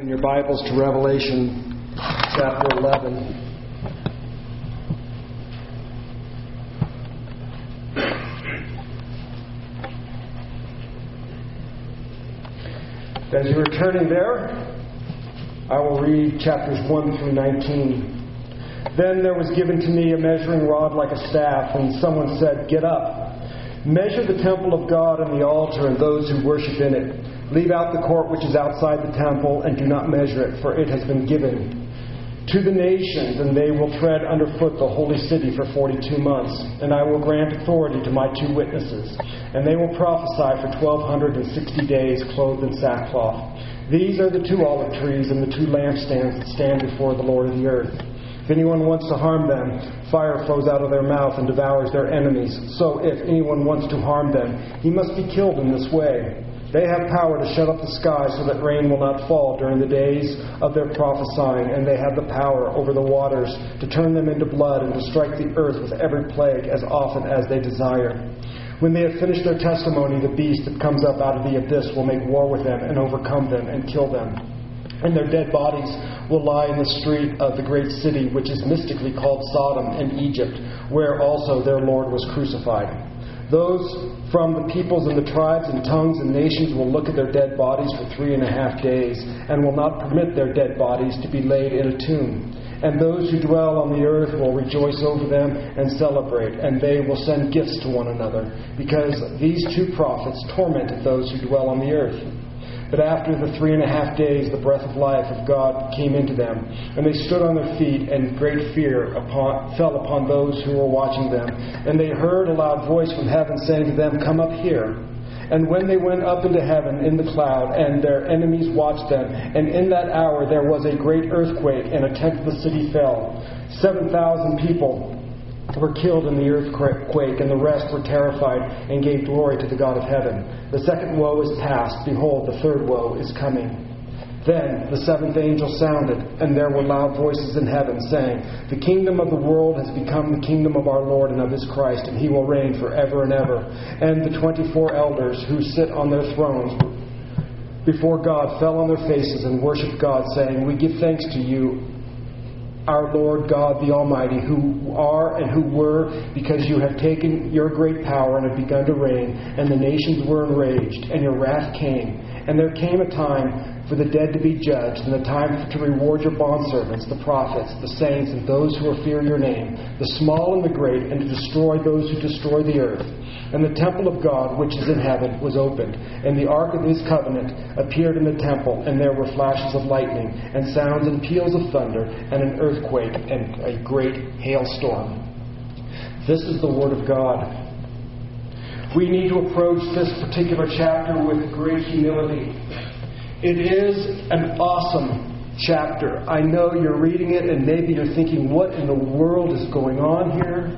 In your Bibles to Revelation chapter 11. As you are turning there, I will read chapters 1 through 19. Then there was given to me a measuring rod like a staff, and someone said, Get up, measure the temple of God and the altar and those who worship in it Leave out the court which is outside the temple, and do not measure it, for it has been given to the nations, and they will tread underfoot the holy city for 42 months. And I will grant authority to my two witnesses, and they will prophesy for 1260 days, clothed in sackcloth. These are the two olive trees and the two lampstands that stand before the Lord of the earth. If anyone wants to harm them, fire flows out of their mouth and devours their enemies. So if anyone wants to harm them, he must be killed in this way. They have power to shut up the sky so that rain will not fall during the days of their prophesying, and they have the power over the waters to turn them into blood and to strike the earth with every plague as often as they desire. When they have finished their testimony, the beast that comes up out of the abyss will make war with them and overcome them and kill them. And their dead bodies will lie in the street of the great city, which is mystically called Sodom and Egypt, where also their Lord was crucified. Those from the peoples and the tribes and tongues and nations will look at their dead bodies for three and a half days, and will not permit their dead bodies to be laid in a tomb. And those who dwell on the earth will rejoice over them and celebrate, and they will send gifts to one another, because these two prophets tormented those who dwell on the earth. But after the three and a half days, the breath of life of God came into them, and they stood on their feet, and great fear upon, fell upon those who were watching them. And they heard a loud voice from heaven saying to them, Come up here. And when they went up into heaven in the cloud, and their enemies watched them, and in that hour there was a great earthquake, and a tenth of the city fell. Seven thousand people were killed in the earthquake, and the rest were terrified and gave glory to the God of heaven. The second woe is past. Behold, the third woe is coming. Then the seventh angel sounded, and there were loud voices in heaven, saying, The kingdom of the world has become the kingdom of our Lord and of his Christ, and he will reign forever and ever. And the twenty four elders who sit on their thrones before God fell on their faces and worshipped God, saying, We give thanks to you our Lord God the Almighty, who are and who were, because you have taken your great power and have begun to reign, and the nations were enraged, and your wrath came. And there came a time for the dead to be judged, and the time to reward your bondservants, the prophets, the saints, and those who fear your name, the small and the great, and to destroy those who destroy the earth. And the temple of God, which is in heaven, was opened, and the ark of his covenant appeared in the temple, and there were flashes of lightning, and sounds and peals of thunder, and an earthquake, and a great hailstorm. This is the word of God. We need to approach this particular chapter with great humility. It is an awesome chapter. I know you're reading it and maybe you're thinking, what in the world is going on here?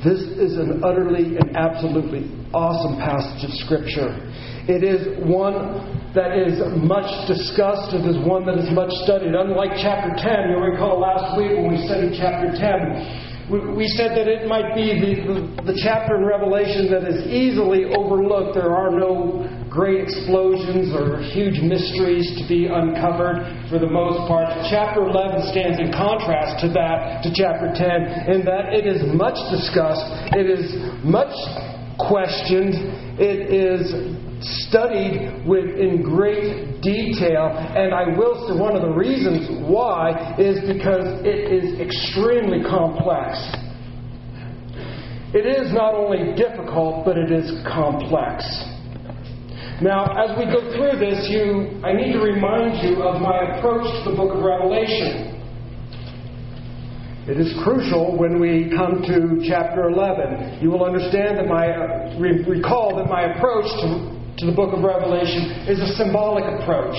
This is an utterly and absolutely awesome passage of Scripture. It is one that is much discussed. It is one that is much studied. Unlike chapter 10, you'll recall last week when we studied chapter 10, we, said that it might be the, the, the chapter in Revelation that is easily overlooked. There are no great explosions or huge mysteries to be uncovered for the most part. Chapter 11 stands in contrast to that, to chapter 10, in that it is much discussed, it is much questioned, it is studied with in great detail and i will say one of the reasons why is because it is extremely complex it is not only difficult but it is complex now, as we go through this, you, I need to remind you of my approach to the book of Revelation. It is crucial when we come to chapter 11. You will understand that my, recall that my approach to, to the book of Revelation is a symbolic approach.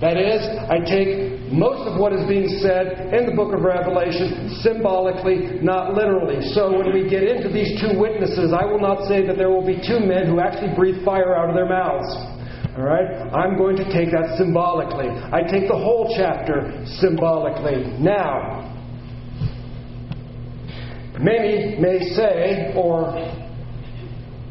That is, I take most of what is being said in the book of Revelation symbolically, not literally. So when we get into these two witnesses, I will not say that there will be two men who actually breathe fire out of their mouths. All right? I'm going to take that symbolically. I take the whole chapter symbolically. Now, many may say, or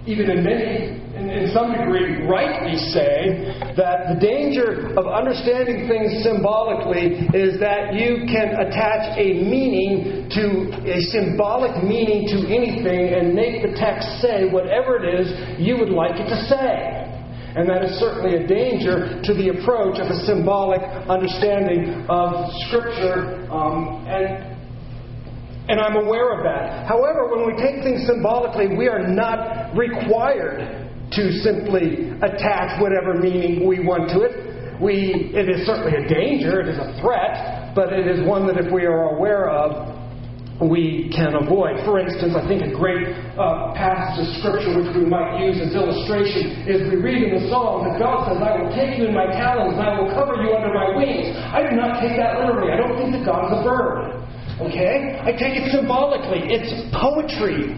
even in many in, some degree, rightly say that the danger of understanding things symbolically is that you can attach a meaning to a symbolic meaning to anything and make the text say whatever it is you would like it to say. And that is certainly a danger to the approach of a symbolic understanding of Scripture. Um, and and I'm aware of that. However, when we take things symbolically, we are not required to simply attach whatever meaning we want to it. We, it is certainly a danger, it is a threat, but it is one that if we are aware of, we can avoid. For instance, I think a great uh, passage of Scripture which we might use as illustration is we read in the Psalm that God says, I will take you in my talons and I will cover you under my wings. I do not take that literally. I don't think that God is a bird. Okay? I take it symbolically. It's poetry.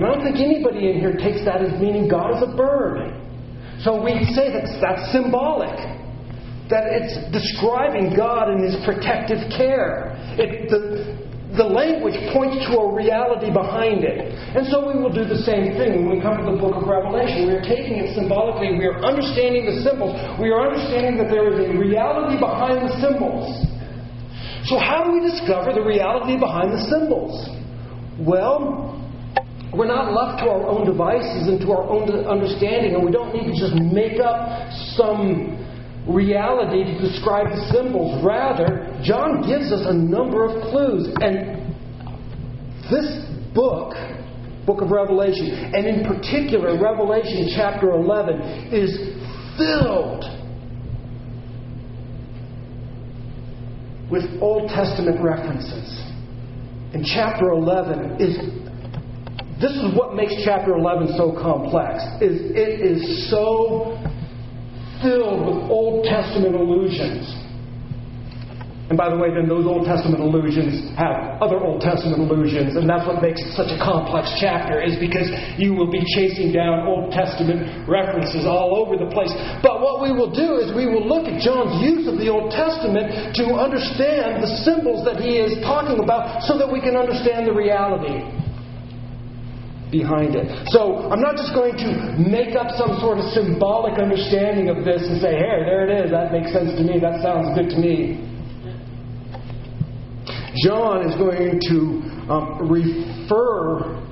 And I don't think anybody in here takes that as meaning God is a bird. So we say that that's symbolic. That it's describing God and His protective care. It, the, the language points to a reality behind it. And so we will do the same thing when we come to the book of Revelation. We are taking it symbolically. We are understanding the symbols. We are understanding that there is a reality behind the symbols. So, how do we discover the reality behind the symbols? Well, we're not left to our own devices and to our own understanding, and we don't need to just make up some reality to describe the symbols. Rather, John gives us a number of clues. And this book, book of Revelation, and in particular, Revelation chapter 11, is filled with Old Testament references. And chapter 11 is this is what makes chapter 11 so complex. Is it is so filled with Old Testament allusions. And by the way, then those Old Testament allusions have other Old Testament allusions, and that's what makes it such a complex chapter, is because you will be chasing down Old Testament references all over the place. But what we will do is we will look at John's use of the Old Testament to understand the symbols that he is talking about so that we can understand the reality behind it. So I'm not just going to make up some sort of symbolic understanding of this and say, hey, there it is, that makes sense to me, that sounds good to me. John is going to um, refer,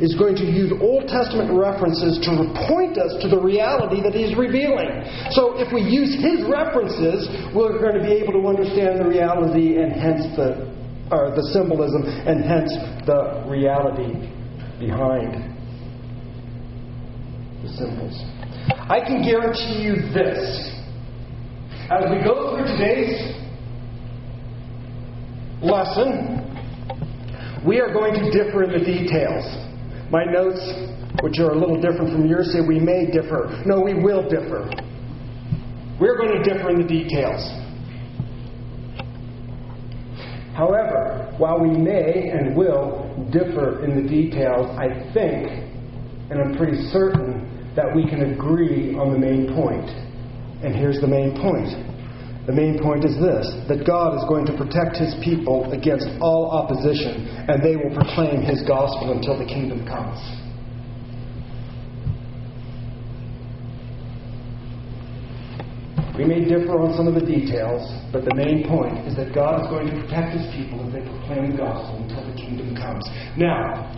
is going to use Old Testament references to point us to the reality that he's revealing. So if we use his references, we're going to be able to understand the reality and hence the, or the symbolism and hence the reality behind the symbols. I can guarantee you this. As we go through today's lesson, we are going to differ in the details. My notes, which are a little different from yours, say we may differ. No, we will differ. We're going to differ in the details. However, while we may and will differ in the details, I think, and I'm pretty certain, that we can agree on the main point. And here's the main point. The main point is this that God is going to protect his people against all opposition, and they will proclaim his gospel until the kingdom comes. We may differ on some of the details, but the main point is that God is going to protect his people as they proclaim the gospel until the kingdom comes. Now,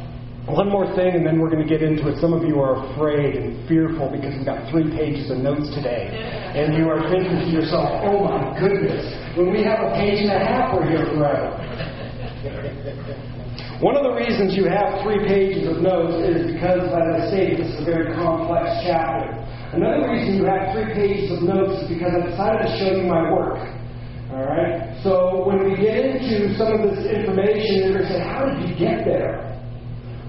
one more thing, and then we're going to get into it. Some of you are afraid and fearful because we've got three pages of notes today. And you are thinking to yourself, oh my goodness, when we have a page and a half, we're here forever. One of the reasons you have three pages of notes is because, as I say, this is a very complex chapter. Another reason you have three pages of notes is because I decided to show you my work. All right? So when we get into some of this information, you're going to say, How did you get there?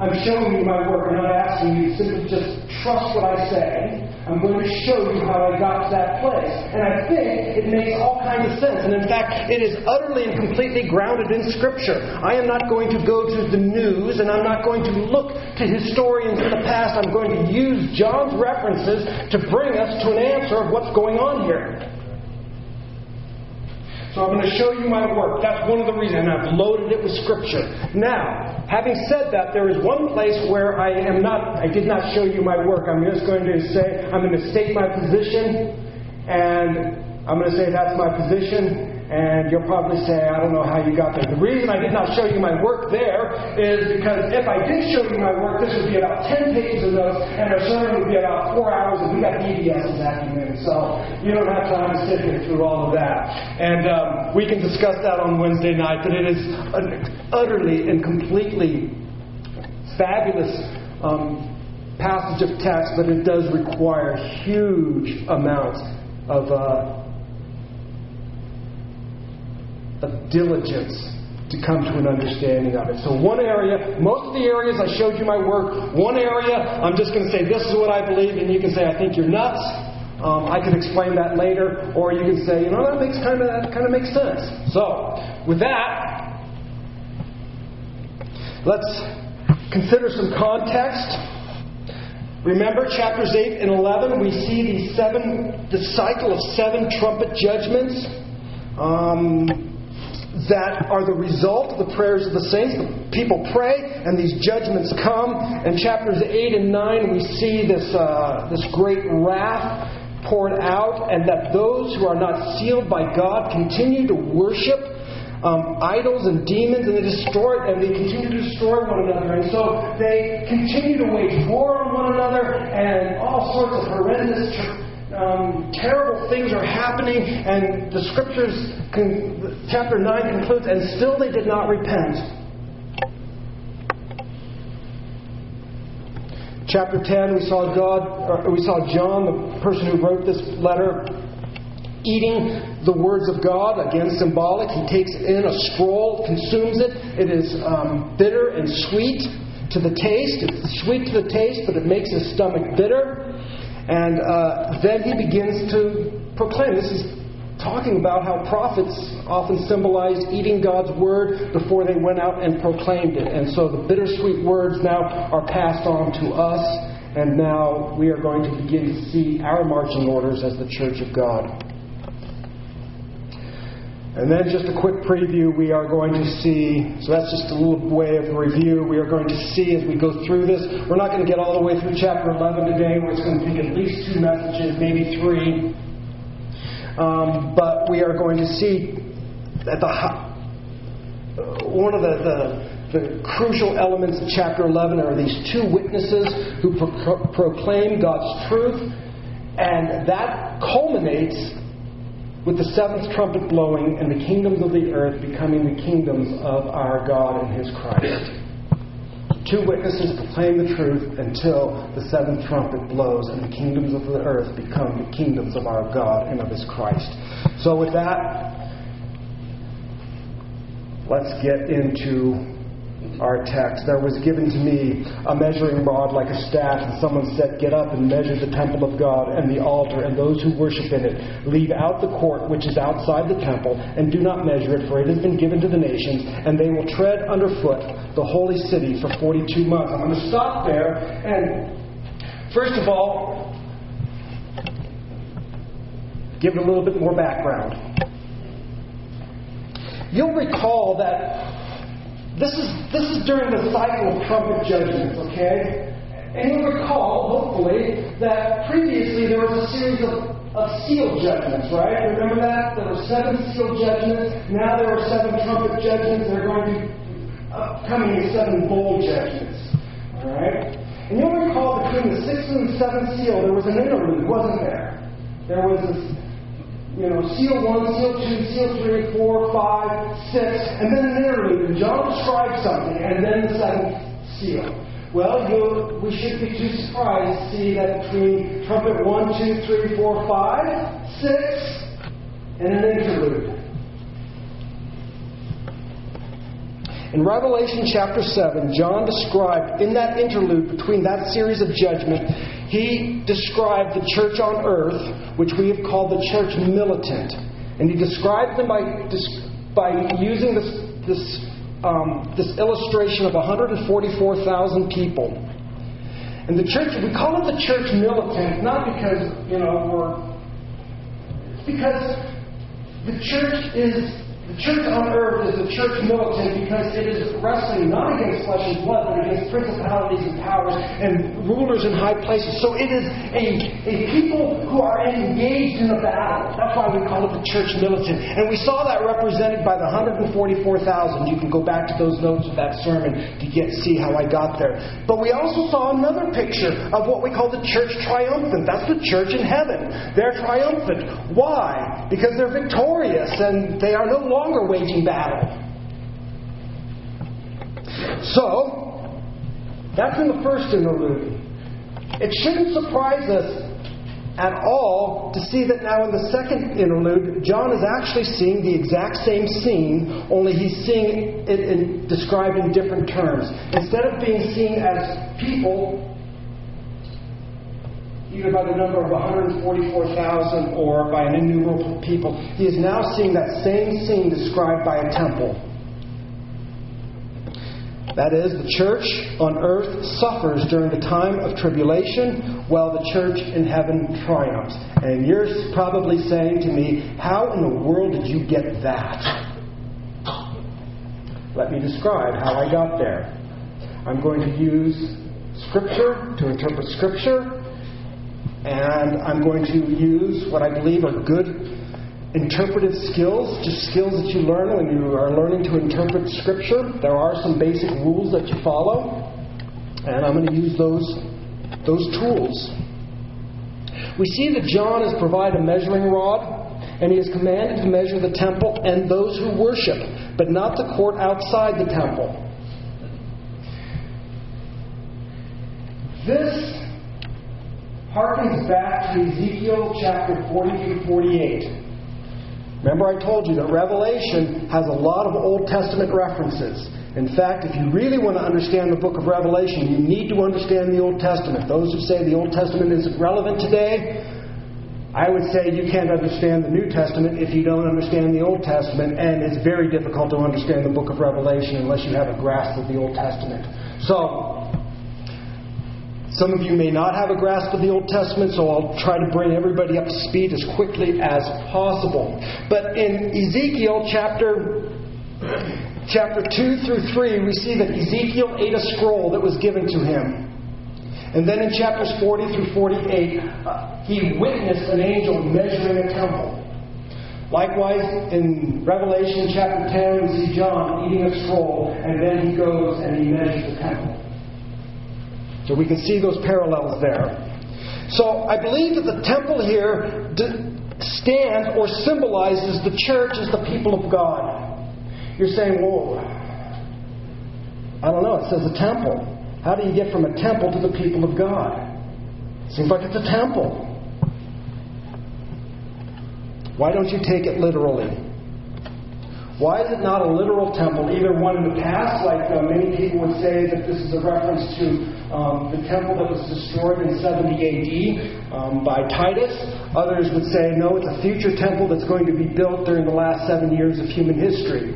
I'm showing you my work. I'm not asking you to simply just trust what I say. I'm going to show you how I got to that place. And I think it makes all kinds of sense. And in fact, it is utterly and completely grounded in Scripture. I am not going to go to the news and I'm not going to look to historians in the past. I'm going to use John's references to bring us to an answer of what's going on here. So I'm going to show you my work. That's one of the reasons. And I've loaded it with Scripture. Now, having said that, there is one place where I am not, I did not show you my work. I'm just going to say, I'm going to state my position, and I'm going to say that's my position, and you'll probably say, I don't know how you got there. The reason I did not show you my work there is because if I did show you my work, this would be about 10 pages of notes, and our sermon would be about four hours, and we got PDFs this afternoon. So you don't have time to sit here through all of that. And um, we can discuss that on Wednesday night, but it is an utterly and completely fabulous um, passage of text, but it does require huge amounts of. Uh, of diligence to come to an understanding of it. So, one area, most of the areas I showed you my work, one area, I'm just going to say, this is what I believe, and you can say, I think you're nuts. Um, I can explain that later, or you can say, you know, that makes kind of kind of makes sense. So, with that, let's consider some context. Remember chapters 8 and 11, we see the seven, the cycle of seven trumpet judgments. Um, that are the result of the prayers of the saints. The people pray, and these judgments come. In chapters 8 and 9, we see this, uh, this great wrath poured out, and that those who are not sealed by God continue to worship um, idols and demons, and they destroy and they continue to destroy one another. And so they continue to wage war on one another, and all sorts of horrendous um, terrible things are happening, and the scriptures, con- chapter 9 concludes, and still they did not repent. Chapter 10, we saw God, we saw John, the person who wrote this letter, eating the words of God, again symbolic. He takes in a scroll, consumes it. It is um, bitter and sweet to the taste. It's sweet to the taste, but it makes his stomach bitter. And uh, then he begins to proclaim. This is talking about how prophets often symbolized eating God's word before they went out and proclaimed it. And so the bittersweet words now are passed on to us, and now we are going to begin to see our marching orders as the church of God. And then just a quick preview, we are going to see, so that's just a little way of review. We are going to see as we go through this. We're not going to get all the way through chapter 11 today. We're going to take at least two messages, maybe three. Um, but we are going to see that the one of the, the, the crucial elements of chapter 11 are these two witnesses who pro- proclaim God's truth, and that culminates with the seventh trumpet blowing and the kingdoms of the earth becoming the kingdoms of our God and His Christ. Two witnesses proclaim the truth until the seventh trumpet blows and the kingdoms of the earth become the kingdoms of our God and of His Christ. So, with that, let's get into our text. There was given to me a measuring rod like a staff, and someone said, Get up and measure the temple of God and the altar and those who worship in it. Leave out the court which is outside the temple, and do not measure it, for it has been given to the nations, and they will tread underfoot the holy city for 42 months. I'm going to stop there, and first of all, give it a little bit more background. You'll recall that this is, this is during the cycle of trumpet judgments, okay? And you'll recall, hopefully, that previously there was a series of, of seal judgments, right? Remember that? There were seven seal judgments. Now there are seven trumpet judgments. They're going to be upcoming seven bowl judgments. All right? And you'll recall between the sixth and the seventh seal, there was an interlude, wasn't there? There was this you know, seal one, seal two, seal three, four, five, six, and then an interlude. And John describes something, and then the seventh seal. Well, we shouldn't be too surprised to see that between trumpet one, two, three, four, five, six, and an interlude. In Revelation chapter 7, John described in that interlude between that series of judgment, he described the church on earth, which we have called the church militant. And he described them by, by using this, this, um, this illustration of 144,000 people. And the church, we call it the church militant, not because, you know, we're. Because the church is church on earth is a church militant because it is wrestling not against flesh and blood, but against principalities and powers and rulers in high places. So it is a, a people who are engaged in a battle. That's why we call it the church militant. And we saw that represented by the 144,000. You can go back to those notes of that sermon to get see how I got there. But we also saw another picture of what we call the church triumphant. That's the church in heaven. They're triumphant. Why? Because they're victorious and they are no longer longer waging battle. So, that's in the first interlude. It shouldn't surprise us at all to see that now in the second interlude, John is actually seeing the exact same scene, only he's seeing it in, described in different terms. Instead of being seen as people by the number of 144,000 or by an innumerable people, he is now seeing that same scene described by a temple. That is, the church on earth suffers during the time of tribulation while the church in heaven triumphs. And you're probably saying to me, How in the world did you get that? Let me describe how I got there. I'm going to use Scripture to interpret Scripture and I'm going to use what I believe are good interpretive skills, just skills that you learn when you are learning to interpret Scripture. There are some basic rules that you follow, and I'm going to use those, those tools. We see that John has provided a measuring rod, and he is commanded to measure the temple and those who worship, but not the court outside the temple. This harkens back to Ezekiel chapter 40 through 48. Remember, I told you that Revelation has a lot of Old Testament references. In fact, if you really want to understand the book of Revelation, you need to understand the Old Testament. Those who say the Old Testament isn't relevant today, I would say you can't understand the New Testament if you don't understand the Old Testament, and it's very difficult to understand the book of Revelation unless you have a grasp of the Old Testament. So, some of you may not have a grasp of the Old Testament, so I'll try to bring everybody up to speed as quickly as possible. But in Ezekiel chapter chapter 2 through 3, we see that Ezekiel ate a scroll that was given to him. And then in chapters 40 through 48, uh, he witnessed an angel measuring a temple. Likewise, in Revelation chapter 10, we see John eating a scroll, and then he goes and he measures the temple. So we can see those parallels there. So I believe that the temple here stands or symbolizes the church as the people of God. You're saying, well, I don't know, it says a temple. How do you get from a temple to the people of God? Seems like it's a temple. Why don't you take it literally? Why is it not a literal temple, either one in the past, like uh, many people would say that this is a reference to um, the temple that was destroyed in 70 AD um, by Titus? Others would say, no, it's a future temple that's going to be built during the last seven years of human history.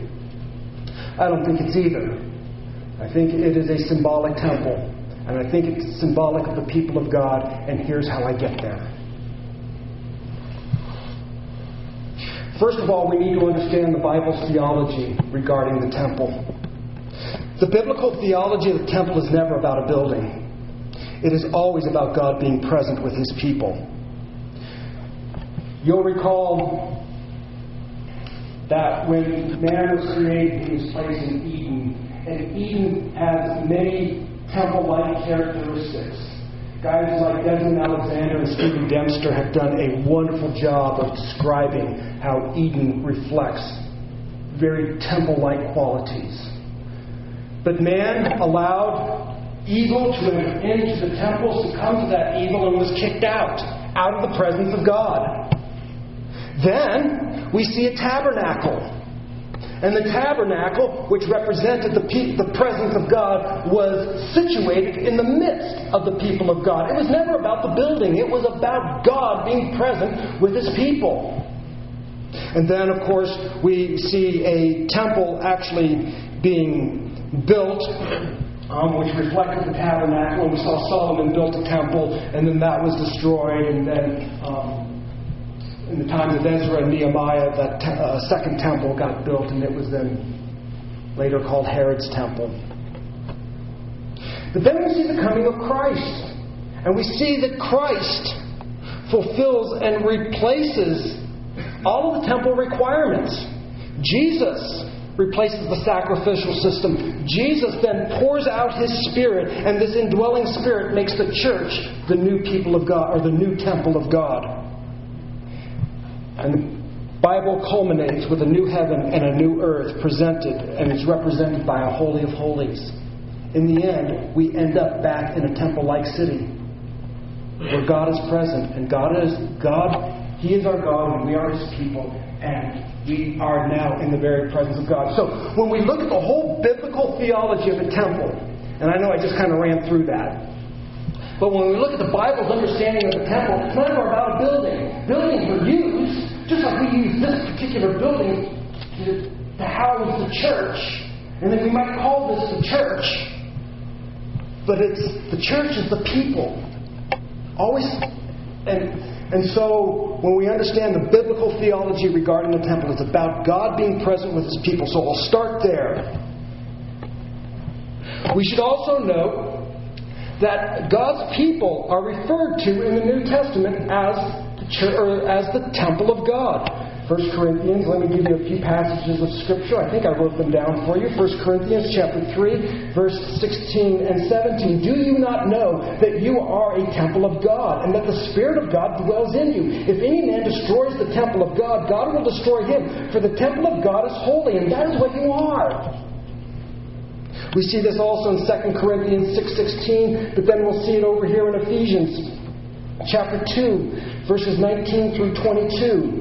I don't think it's either. I think it is a symbolic temple, and I think it's symbolic of the people of God, and here's how I get there. First of all, we need to understand the Bible's theology regarding the temple. The biblical theology of the temple is never about a building, it is always about God being present with his people. You'll recall that when man was created, he was placed in Eden. And Eden has many temple like characteristics. Guys like Desmond Alexander and Stephen Dempster have done a wonderful job of describing how Eden reflects very temple like qualities. But man allowed evil to enter into the temple, come to that evil, and was kicked out, out of the presence of God. Then we see a tabernacle and the tabernacle, which represented the, pe- the presence of God, was situated in the midst of the people of God. It was never about the building, it was about God being present with his people. And then, of course, we see a temple actually being built um, which reflected the tabernacle. We saw Solomon built a temple, and then that was destroyed, and then um, in the times of Ezra and Nehemiah, that uh, second temple got built, and it was then later called Herod's temple. But then we see the coming of Christ, and we see that Christ fulfills and replaces all of the temple requirements. Jesus replaces the sacrificial system. Jesus then pours out his spirit, and this indwelling spirit makes the church the new people of God, or the new temple of God. And the Bible culminates with a new heaven and a new earth presented, and is represented by a holy of holies. In the end, we end up back in a temple-like city where God is present, and God is God. He is our God, and we are His people, and we are now in the very presence of God. So when we look at the whole biblical theology of the temple, and I know I just kind of ran through that, but when we look at the Bible's understanding of the temple, it's never about a building. Buildings were used, just like we use this particular building to, to house the church, and then we might call this the church. But it's the church is the people. Always and and so when we understand the biblical theology regarding the temple, it's about God being present with his people. So we'll start there. We should also note that God's people are referred to in the New Testament as the, church, as the temple of God. 1 Corinthians, let me give you a few passages of Scripture. I think I wrote them down for you. 1 Corinthians chapter 3, verse 16 and 17. Do you not know that you are a temple of God, and that the Spirit of God dwells in you? If any man destroys the temple of God, God will destroy him. For the temple of God is holy, and that is what you are. We see this also in 2 Corinthians 6.16, but then we'll see it over here in Ephesians chapter 2, verses 19 through 22.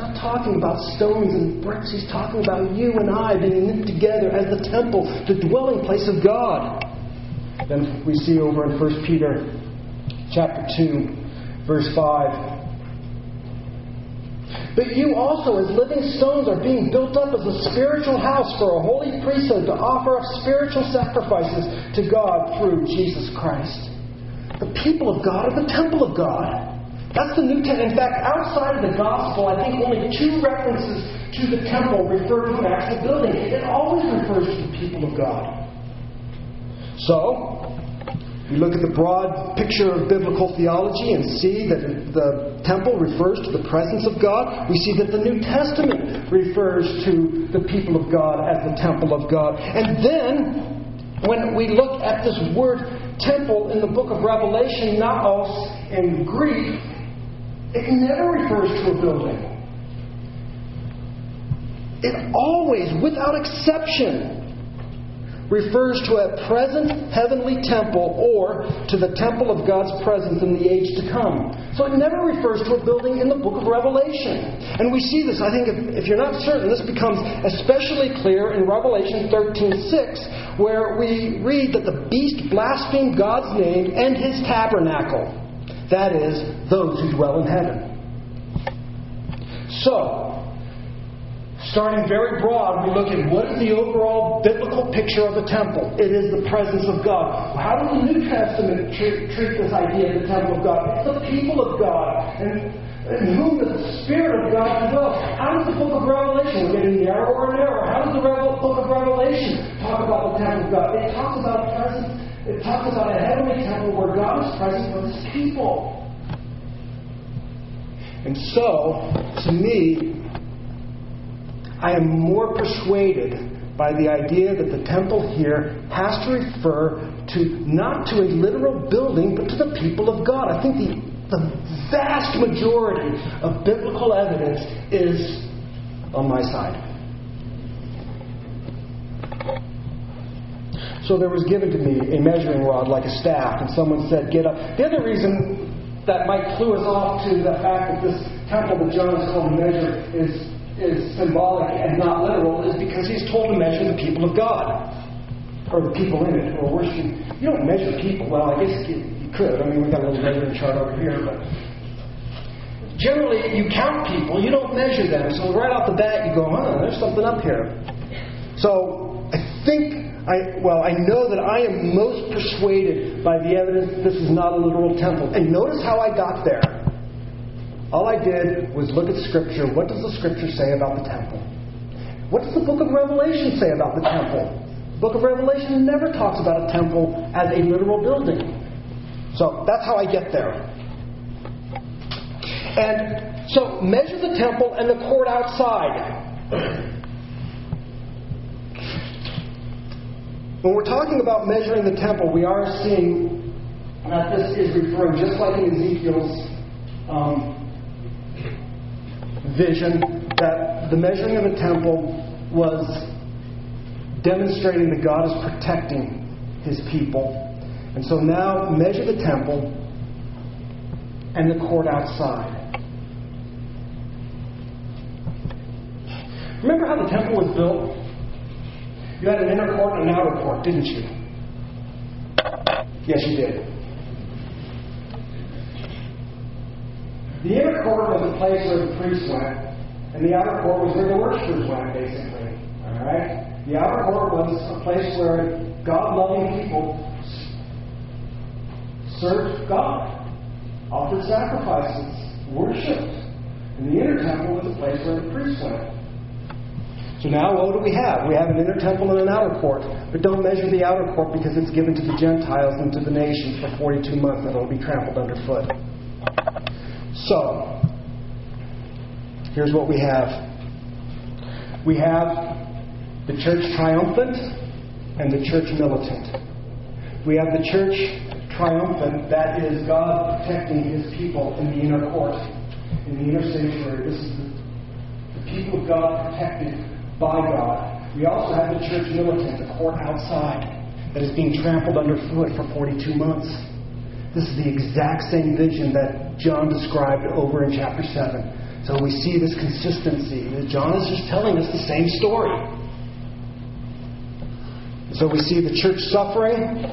Not talking about stones and bricks. He's talking about you and I being knit together as the temple, the dwelling place of God. Then we see over in 1 Peter chapter 2, verse 5. But you also, as living stones, are being built up as a spiritual house for a holy priesthood to offer up spiritual sacrifices to God through Jesus Christ. The people of God are the temple of God. That's the New Testament. In fact, outside of the gospel, I think only two references to the temple refer to an actual building. It always refers to the people of God. So, we look at the broad picture of biblical theology and see that the temple refers to the presence of God. We see that the New Testament refers to the people of God as the temple of God. And then, when we look at this word temple in the book of Revelation, naos in Greek, it never refers to a building. It always, without exception, refers to a present heavenly temple or to the temple of God's presence in the age to come. So it never refers to a building in the book of Revelation. And we see this, I think, if, if you're not certain, this becomes especially clear in Revelation 13:6, where we read that the beast blasphemed God's name and his tabernacle. That is, those who dwell in heaven. So, starting very broad, we look at what is the overall biblical picture of the temple. It is the presence of God. How does the New Testament treat, treat this idea of the temple of God? It's the people of God. And in whom the Spirit of God dwells. How does the book of Revelation, we're getting narrower and narrower, how does the book of Revelation talk about the temple of God? It talks about the presence it talks about a heavenly temple where God is present with his people. And so, to me, I am more persuaded by the idea that the temple here has to refer to not to a literal building, but to the people of God. I think the, the vast majority of biblical evidence is on my side. So there was given to me a measuring rod like a staff, and someone said, Get up. The other reason that might clue us off to the fact that this temple that John is called measure is, is symbolic and not literal is because he's told to measure the people of God. Or the people in it who are worshiping. You don't measure people. Well, I guess you, you could. I mean, we've got a little measuring chart over here, but generally you count people, you don't measure them. So right off the bat, you go, huh, there's something up here. So I think, I, well, I know that I am most persuaded by the evidence that this is not a literal temple. And notice how I got there. All I did was look at Scripture. What does the Scripture say about the temple? What does the book of Revelation say about the temple? The book of Revelation never talks about a temple as a literal building. So that's how I get there. And so measure the temple and the court outside. When we're talking about measuring the temple, we are seeing that this is referring, just like in Ezekiel's um, vision, that the measuring of the temple was demonstrating that God is protecting his people. And so now measure the temple and the court outside. Remember how the temple was built? You had an inner court and an outer court, didn't you? Yes, you did. The inner court was the place where the priests went, and the outer court was where the worshippers went, basically. All right? The outer court was a place where God loving people served God, offered sacrifices, worshipped. And the inner temple was a place where the priests went. So now what do we have? We have an inner temple and an outer court. But don't measure the outer court because it's given to the Gentiles and to the nations for 42 months and it'll be trampled underfoot. So, here's what we have. We have the church triumphant and the church militant. We have the church triumphant, that is God protecting his people in the inner court, in the inner sanctuary. This is the, the people of God protected by God. We also have the church militant, the court outside, that is being trampled underfoot for 42 months. This is the exact same vision that John described over in chapter 7. So we see this consistency. John is just telling us the same story. So we see the church suffering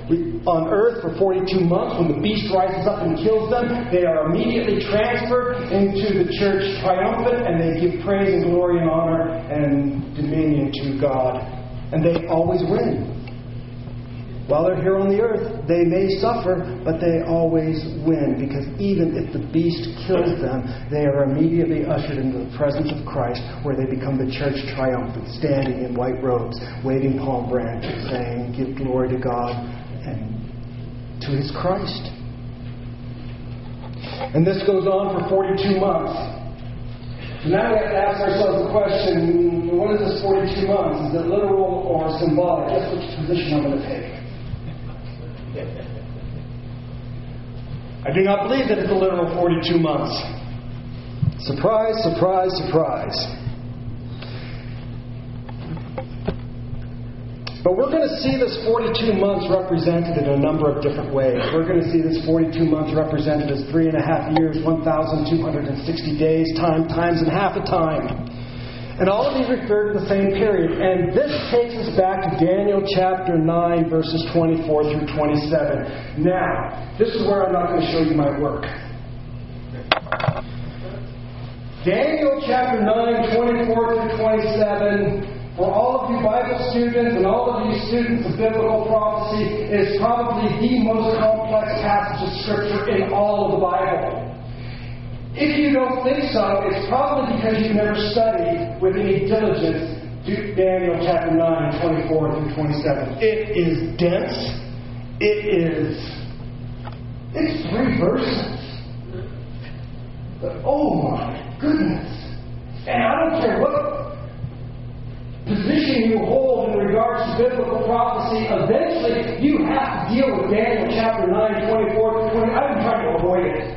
on earth for 42 months. When the beast rises up and kills them, they are immediately transferred into the church triumphant and they give praise and glory and honor and dominion to God. And they always win. While they're here on the earth, they may suffer, but they always win because even if the beast kills them, they are immediately ushered into the presence of Christ where they become the church triumphant, standing in white robes, waving palm branches, saying, Give glory to God and to his Christ. And this goes on for 42 months. So now we have to ask ourselves the question what is this 42 months? Is it literal or symbolic? Guess which position I'm going to take. I do not believe that it's a literal 42 months. Surprise, surprise, surprise. But we're going to see this 42 months represented in a number of different ways. We're going to see this 42 months represented as three and a half years, 1,260 days, time times and half a time. And all of these refer to the same period. And this takes us back to Daniel chapter 9, verses 24 through 27. Now, this is where I'm not going to show you my work. Daniel chapter 9, 24 through 27. For all of you Bible students and all of you students of biblical prophecy, is probably the most complex passage of Scripture in all of the Bible. If you don't think so, it's probably because you never studied with any diligence Daniel chapter 9, 24 through 27. It is dense. It is. It's three verses. But oh my goodness. And I don't care what position you hold in regards to biblical prophecy, eventually you have to deal with Daniel chapter 9, 24 through 20. I've been trying to avoid it.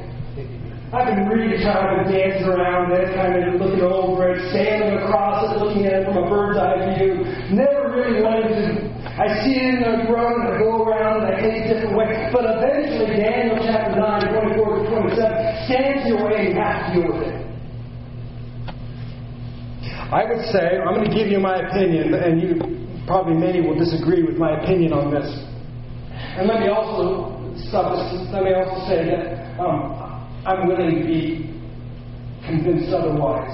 I've been really kind of dancing around it, kind of looking over it, standing across it, looking at it from a bird's eye view. Never really wanted to. I see it in the road and I go around and I take a different way. But eventually, Daniel chapter 9, 24 to 27 stands your way and you have to deal with it. I would say, I'm going to give you my opinion, and you probably many will disagree with my opinion on this. And let me also let me also say that um, I'm willing to be convinced otherwise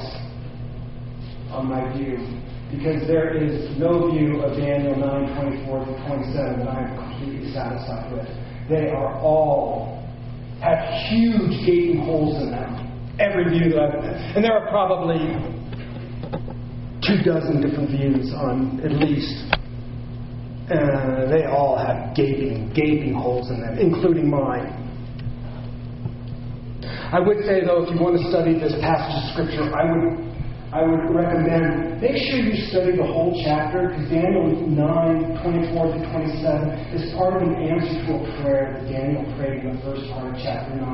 on my view, because there is no view of Daniel 9, 24 to 27 that I'm completely satisfied with. They are all have huge gaping holes in them. Every view that I've, and there are probably two dozen different views on at least. Uh, they all have gaping, gaping holes in them, including mine. I would say, though, if you want to study this passage of Scripture, I would I would recommend make sure you study the whole chapter because Daniel 9, 24 to 27 is part of an answer to a prayer that Daniel prayed in the first part of chapter 9.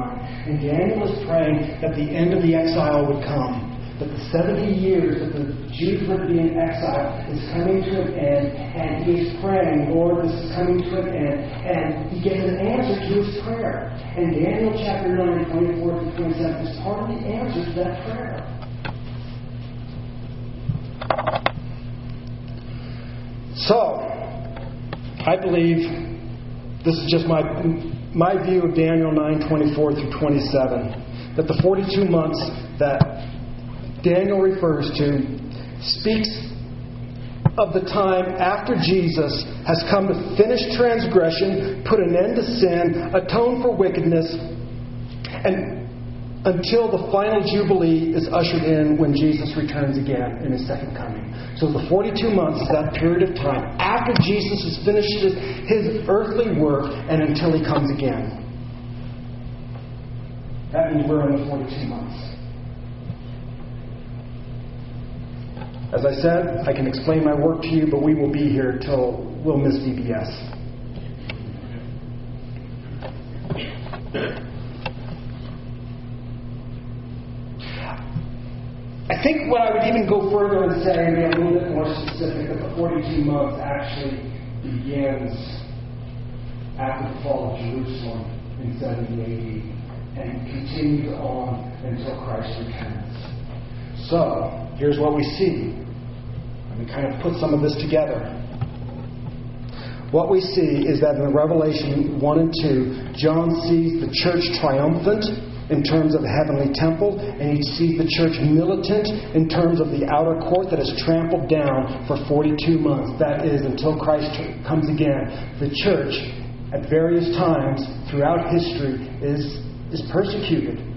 And Daniel is praying that the end of the exile would come. That the 70 years that the Jews to be in exile is coming to an end, and he is praying, Lord, this is coming to an end. And he gets an answer to his prayer. And Daniel chapter 9, 24 to 27 is part of the answer to that prayer. So, I believe this is just my, my view of Daniel 9 24 through 27 that the 42 months that Daniel refers to speaks of the time after Jesus has come to finish transgression, put an end to sin, atone for wickedness, and until the final Jubilee is ushered in when Jesus returns again in his second coming. So the 42 months is that period of time after Jesus has finished his, his earthly work and until he comes again. That means we're in the 42 months. As I said, I can explain my work to you, but we will be here till we'll miss VBS. I think what I would even go further and say, and be a little bit more specific, that the 42 months actually begins after the fall of Jerusalem in 70 AD and continues on until Christ returns. So, here's what we see. Let me kind of put some of this together. What we see is that in Revelation 1 and 2, John sees the church triumphant in terms of the heavenly temple, and he sees the church militant in terms of the outer court that is trampled down for 42 months. That is, until Christ comes again. The church, at various times throughout history, is, is persecuted.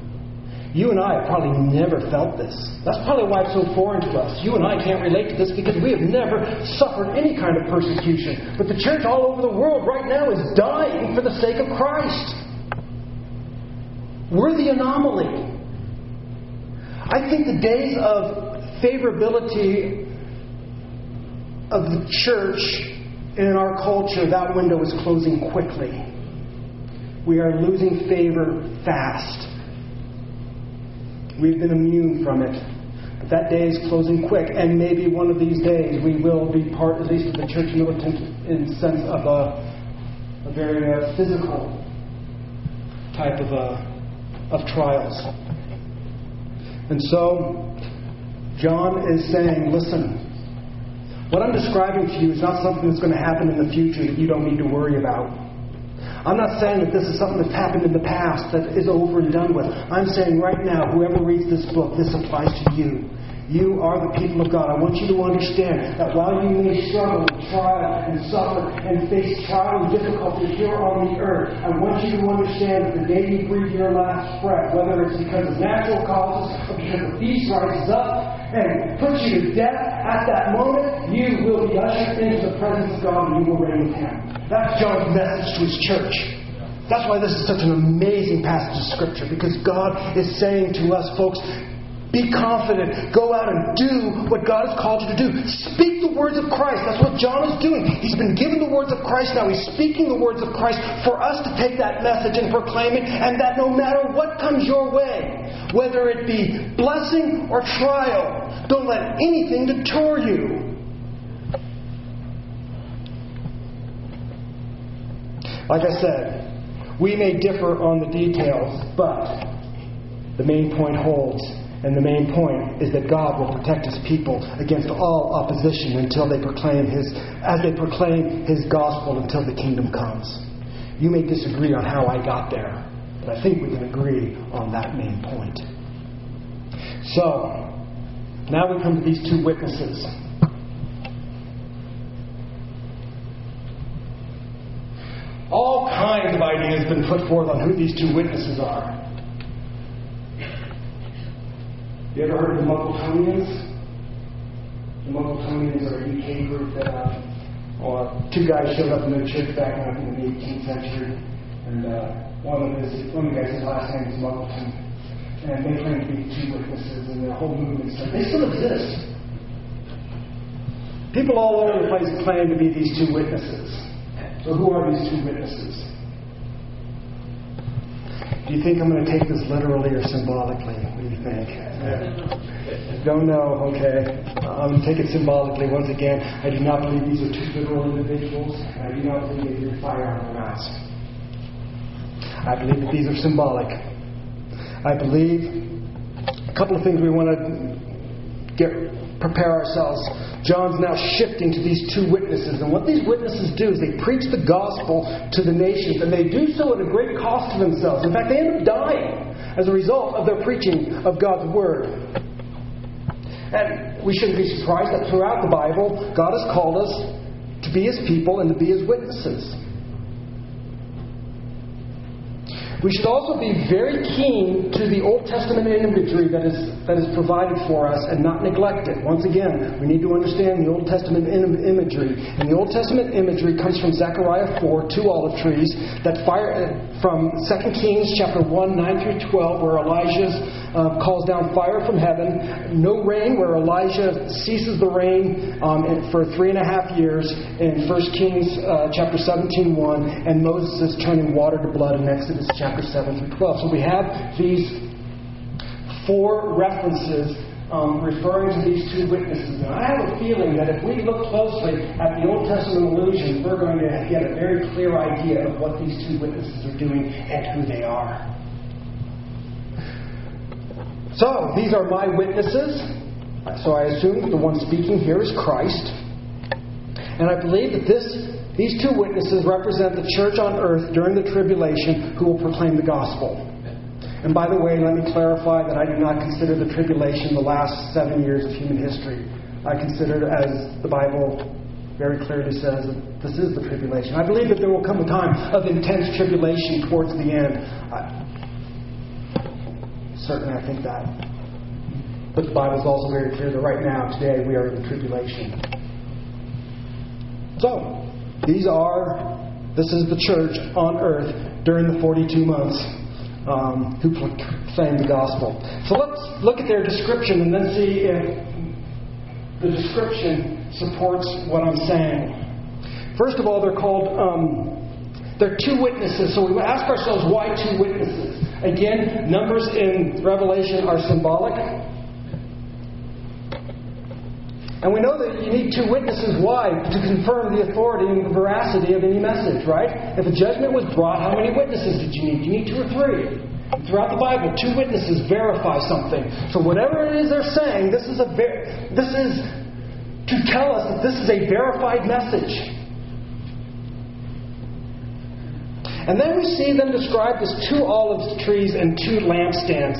You and I have probably never felt this. That's probably why it's so foreign to us. You and I can't relate to this because we have never suffered any kind of persecution. But the church all over the world right now is dying for the sake of Christ. We're the anomaly. I think the days of favorability of the church in our culture, that window is closing quickly. We are losing favor fast. We've been immune from it. But that day is closing quick, and maybe one of these days we will be part, at least of the church militant, in the sense of a, a very uh, physical type of a of trials. And so, John is saying, listen, what I'm describing to you is not something that's going to happen in the future that you don't need to worry about. I'm not saying that this is something that's happened in the past that is over and done with. I'm saying right now, whoever reads this book, this applies to you. You are the people of God. I want you to understand that while you may struggle with trial and suffer and face trial and difficulty here on the earth, I want you to understand that the day you breathe your last breath, whether it's because of natural causes or because the beast rises up and puts you to death, at that moment you will be ushered into the presence of God and you will reign with Him. That's John's message to his church. That's why this is such an amazing passage of Scripture, because God is saying to us, folks, be confident. Go out and do what God has called you to do. Speak the words of Christ. That's what John is doing. He's been given the words of Christ. Now he's speaking the words of Christ for us to take that message and proclaim it, and that no matter what comes your way, whether it be blessing or trial, don't let anything deter you. Like I said, we may differ on the details, but the main point holds And the main point is that God will protect his people against all opposition until they proclaim his as they proclaim his gospel until the kingdom comes. You may disagree on how I got there, but I think we can agree on that main point. So, now we come to these two witnesses. All kinds of ideas have been put forth on who these two witnesses are. You ever heard of the Muggletonians? The Muggletonians are a UK group that uh, or two guys showed up in their church back in the 18th century, and uh, one of his one of the guys, his last name is Muggleton, and they claim to be two witnesses, and the whole movement started. They still exist. People all over the place claim to be these two witnesses. So who are these two witnesses? Do you think I'm going to take this literally or symbolically? What do you think? Don't know, okay. I'm going to take it symbolically once again. I do not believe these are two literal individuals, I do not believe they drew fire on their mouths. I believe that these are symbolic. I believe a couple of things we want to get prepare ourselves. John's now shifting to these two witnesses. And what these witnesses do is they preach the gospel to the nations, and they do so at a great cost to themselves. In fact, they end up dying as a result of their preaching of God's word. And we shouldn't be surprised that throughout the Bible, God has called us to be His people and to be His witnesses. We should also be very keen to the Old Testament imagery that is, that is provided for us and not neglect it. Once again, we need to understand the Old Testament Im- imagery. And the Old Testament imagery comes from Zechariah 4, two olive trees, that fire uh, from 2 Kings chapter 1, 9 through 12, where Elijah uh, calls down fire from heaven, no rain, where Elijah ceases the rain um, for three and a half years in 1 Kings uh, chapter 17, 1, and Moses is turning water to blood in Exodus chapter chapter 7 through 12. So we have these four references um, referring to these two witnesses. And I have a feeling that if we look closely at the Old Testament allusions, we're going to get a very clear idea of what these two witnesses are doing and who they are. So, these are my witnesses. So I assume that the one speaking here is Christ. And I believe that this these two witnesses represent the church on earth during the tribulation who will proclaim the gospel. And by the way, let me clarify that I do not consider the tribulation the last seven years of human history. I consider it as the Bible very clearly says that this is the tribulation. I believe that there will come a time of intense tribulation towards the end. I, certainly, I think that. But the Bible is also very clear that right now, today, we are in the tribulation. So, these are, this is the church on earth during the 42 months um, who proclaim the gospel. So let's look at their description and then see if the description supports what I'm saying. First of all, they're called, um, they're two witnesses. So we ask ourselves, why two witnesses? Again, numbers in Revelation are symbolic. And we know that you need two witnesses. Why? To confirm the authority and the veracity of any message, right? If a judgment was brought, how many witnesses did you need? You need two or three. Throughout the Bible, two witnesses verify something. So whatever it is they're saying, this is a ver- this is to tell us that this is a verified message. And then we see them described as two olive trees and two lampstands.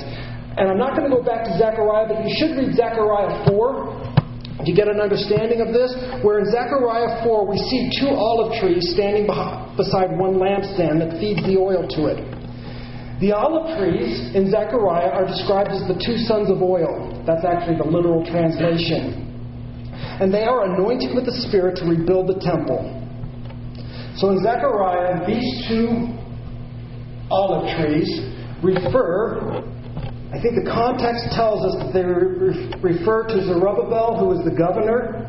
And I'm not going to go back to Zechariah, but you should read Zechariah 4 do you get an understanding of this? Where in Zechariah 4, we see two olive trees standing beside one lampstand that feeds the oil to it. The olive trees in Zechariah are described as the two sons of oil. That's actually the literal translation. And they are anointed with the Spirit to rebuild the temple. So in Zechariah, these two olive trees refer I think the context tells us that they refer to Zerubbabel, who was the governor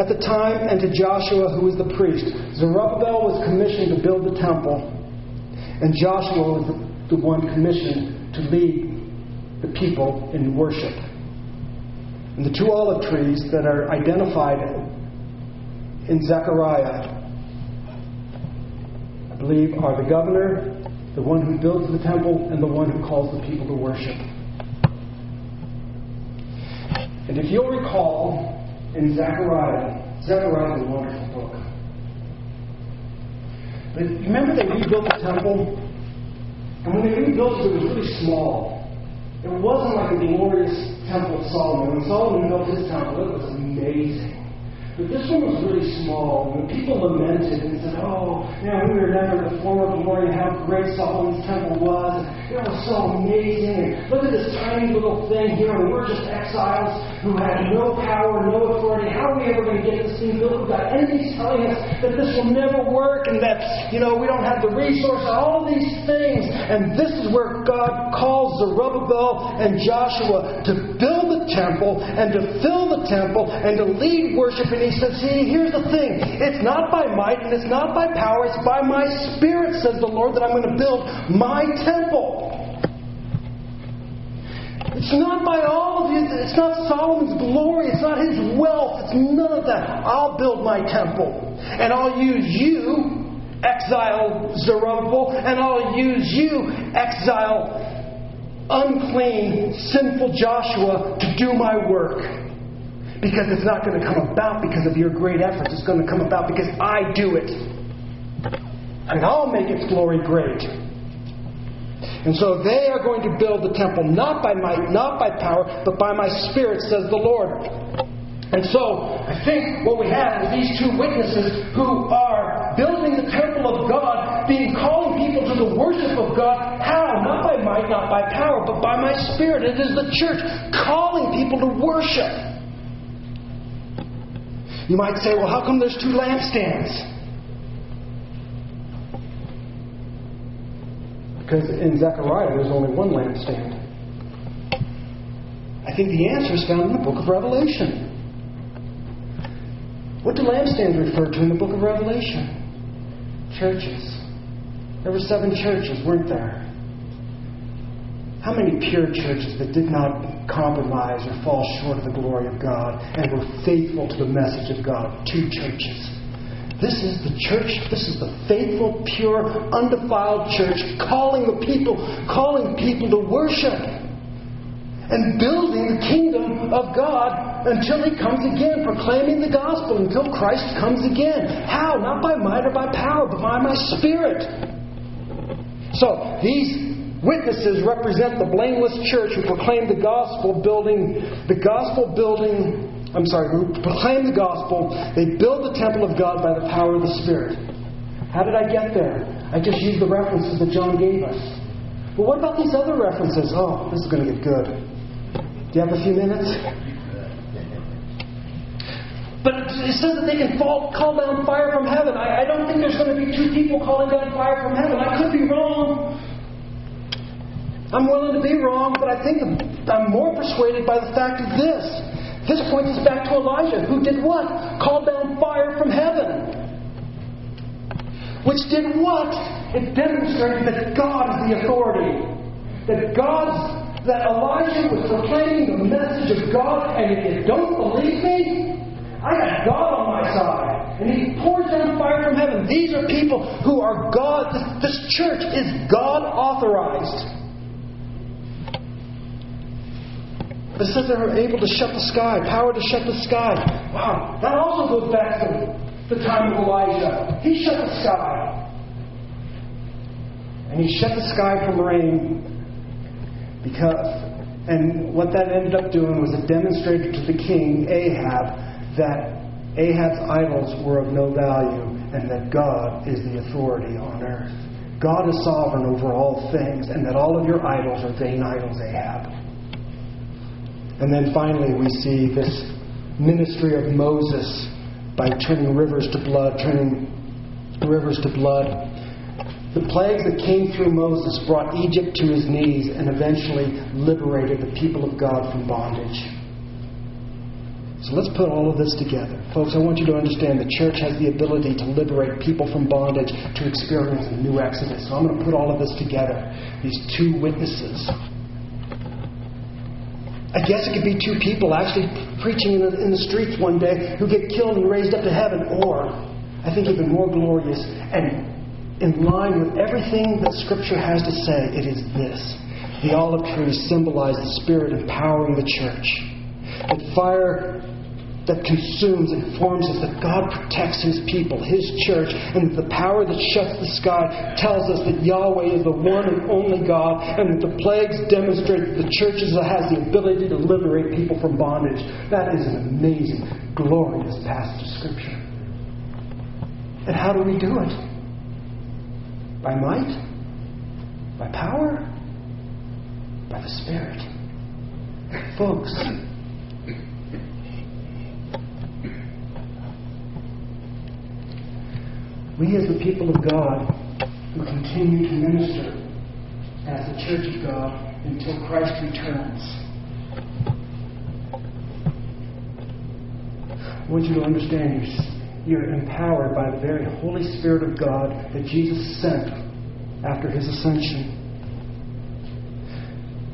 at the time, and to Joshua, who was the priest. Zerubbabel was commissioned to build the temple, and Joshua was the, one commissioned to lead the people in worship. And the two olive trees that are identified in Zechariah, I believe, are the governor, the one who builds the temple, and the one who calls the people to worship. And if you'll recall, in Zechariah, Zechariah is a wonderful book. But remember they rebuilt the temple? And when they rebuilt it, it was really small. It wasn't like the glorious temple of Solomon. When Solomon built his temple, it was amazing. But this one was really small. When people lamented and said, Oh, you know, we remember the former glory and how great Solomon's temple was. And it was so amazing. And look at this tiny little thing here, and we're just exiles who had no power, no authority. How are we ever going to get this thing built? We've got enemies telling us that this will never work and that, you know, we don't have the resources, all these things. And this is where God calls Zerubbabel and Joshua to build temple and to fill the temple and to lead worship And he says, See, here's the thing. It's not by might and it's not by power, it's by my spirit, says the Lord, that I'm going to build my temple. It's not by all of you, it's not Solomon's glory, it's not his wealth, it's none of that. I'll build my temple. And I'll use you, exile Zerubbabel, and I'll use you, exile unclean, sinful Joshua, to do my work. Because it's not going to come about because of your great efforts. It's going to come about because I do it. And I'll make its glory great. And so they are going to build the temple not by might, not by power, but by my spirit, says the Lord. And so I think what we have is these two witnesses who are building the temple of God, being the worship of God. How? Not by might, not by power, but by my spirit. It is the church calling people to worship. You might say, well, how come there's two lampstands? Because in Zechariah, there's only one lampstand. I think the answer is found in the book of Revelation. What do lampstands refer to in the book of Revelation? Churches. There were seven churches, weren't there? How many pure churches that did not compromise or fall short of the glory of God and were faithful to the message of God? Two churches. This is the church, this is the faithful, pure, undefiled church calling the people, calling people to worship and building the kingdom of God until He comes again, proclaiming the gospel until Christ comes again. How? Not by might or by power, but by my Spirit. So, these Witnesses represent the blameless church who proclaim the gospel building, the gospel building, I'm sorry, who proclaim the gospel. They build the temple of God by the power of the Spirit. How did I get there? I just used the references that John gave us. But what about these other references? Oh, this is going to get good. Do you have a few minutes? But it says that they can fall, call down fire from heaven. I, I don't think there's going to be two people calling down fire from heaven. I could be wrong. I'm willing to be wrong, but I think I'm more persuaded by the fact of this. This points us back to Elijah, who did what? Called down fire from heaven. Which did what? It demonstrated that God is the authority. That God's that Elijah was proclaiming the message of God, and if you don't believe me, I got God on my side. And he pours down fire from heaven. These are people who are God. This, this church is God authorized. It says they're able to shut the sky, power to shut the sky. Wow, that also goes back to the time of Elijah. He shut the sky. And he shut the sky from rain because and what that ended up doing was it demonstrated to the king Ahab that Ahab's idols were of no value and that God is the authority on earth. God is sovereign over all things, and that all of your idols are vain idols, Ahab. And then finally, we see this ministry of Moses by turning rivers to blood, turning rivers to blood. The plagues that came through Moses brought Egypt to his knees and eventually liberated the people of God from bondage. So let's put all of this together. Folks, I want you to understand the church has the ability to liberate people from bondage to experience a new exodus. So I'm going to put all of this together. These two witnesses I guess it could be two people actually preaching in the, in the streets one day who get killed and raised up to heaven. Or, I think even more glorious and in line with everything that Scripture has to say, it is this. The olive tree symbolizes the Spirit empowering the church. That fire that consumes and forms us, that God protects His people, His church, and the power that shuts the sky tells us that Yahweh is the one and only God, and that the plagues demonstrate that the church has the ability to liberate people from bondage. That is an amazing, glorious passage of Scripture. And how do we do it? By might? By power? By the Spirit. Folks, we as the people of God who continue to minister as the church of God until Christ returns. I want you to understand you're empowered by the very Holy Spirit of God that Jesus sent after his ascension.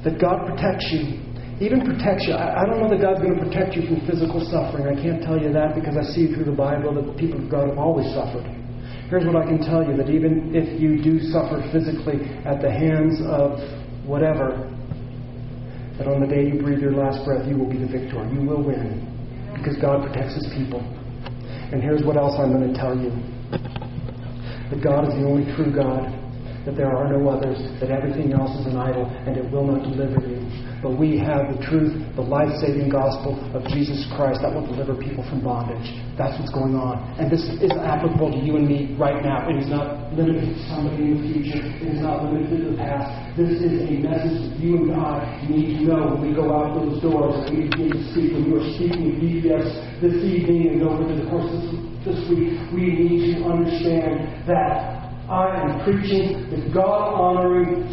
That God protects you. Even protects you. I, don't know that God's going to protect you from physical suffering. I can't tell you that because I see through the Bible that the people of God have always suffered. Here's what I can tell you that even if you do suffer physically at the hands of whatever, that on the day you breathe your last breath, you will be the victor. You will win because God protects his people. And here's what else I'm going to tell you that God is the only true God, that there are no others, that everything else is an idol, and it will not deliver you but we have the truth, the life saving gospel of Jesus Christ that will deliver people from bondage. That's what's going on. And this is applicable to you and me right now. It is not limited to somebody in the future, it is not limited to the past. This is a message that you and I need to know when we go out those doors and we begin to speak. When you are speaking at VBS this evening and over the course of this week, we need to understand that I am preaching the God honoring,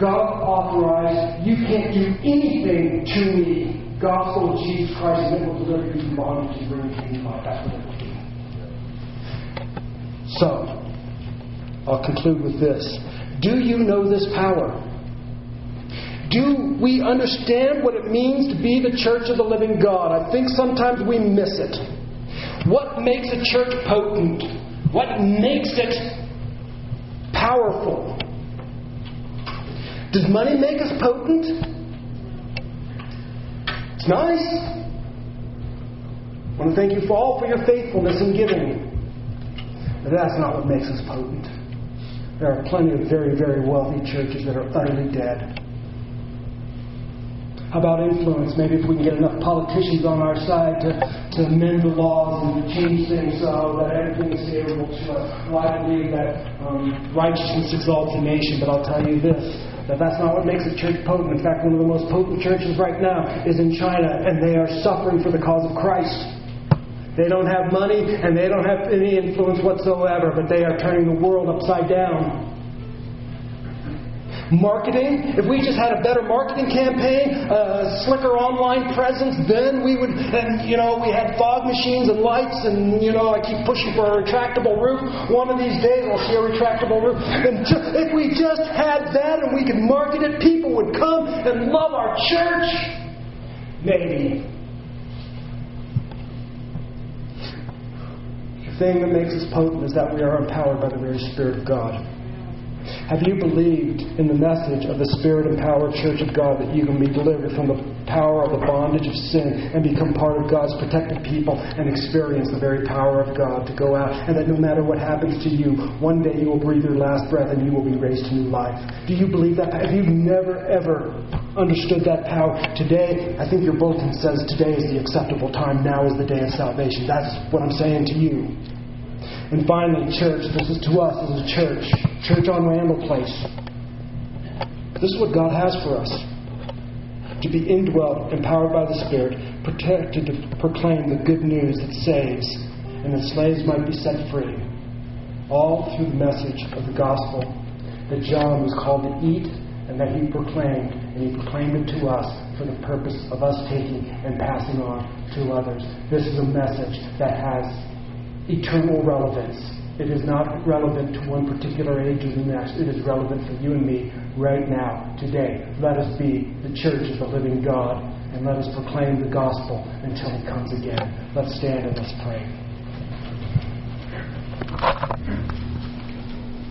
God authorized, you can't do anything to me. Gospel of Jesus Christ, and it will deliver you from bondage and bring you to life. That's what it will do. So, I'll conclude with this. Do you know this power? Do we understand what it means to be the church of the living God? I think sometimes we miss it. What makes a church potent? What makes it powerful? Does money make us potent? It's nice. I want to thank you for all for your faithfulness in giving. But that's not what makes us potent. There are plenty of very, very wealthy churches that are utterly dead. How about influence? Maybe if we can get enough politicians on our side to, to amend the laws and to change things so that everything is favorable to us. Well, I believe that um, righteousness exalts a nation, but I'll tell you this that that's not what makes a church potent. In fact, one of the most potent churches right now is in China, and they are suffering for the cause of Christ. They don't have money and they don't have any influence whatsoever, but they are turning the world upside down. Marketing, if we just had a better marketing campaign, a slicker online presence, then we would, and you know, we had fog machines and lights, and you know, I keep pushing for a retractable roof. One of these days we'll see a retractable roof. And if we just had that and we could market it, people would come and love our church. Maybe. The thing that makes us potent is that we are empowered by the very Spirit of God. Have you believed in the message of the Spirit empowered church of God that you can be delivered from the power of the bondage of sin and become part of God's protected people and experience the very power of God to go out and that no matter what happens to you, one day you will breathe your last breath and you will be raised to new life? Do you believe that? If you've never ever understood that power, today, I think your bulletin says today is the acceptable time, now is the day of salvation. That's what I'm saying to you. And finally, church, this is to us as a church, church on Randall Place. This is what God has for us to be indwelt, empowered by the Spirit, protected to proclaim the good news that saves, and that slaves might be set free. All through the message of the gospel that John was called to eat and that he proclaimed, and he proclaimed it to us for the purpose of us taking and passing on to others. This is a message that has eternal relevance. It is not relevant to one particular age or the next. It is relevant for you and me right now, today. Let us be the church of the living God, and let us proclaim the gospel until he comes again. Let's stand and let's pray.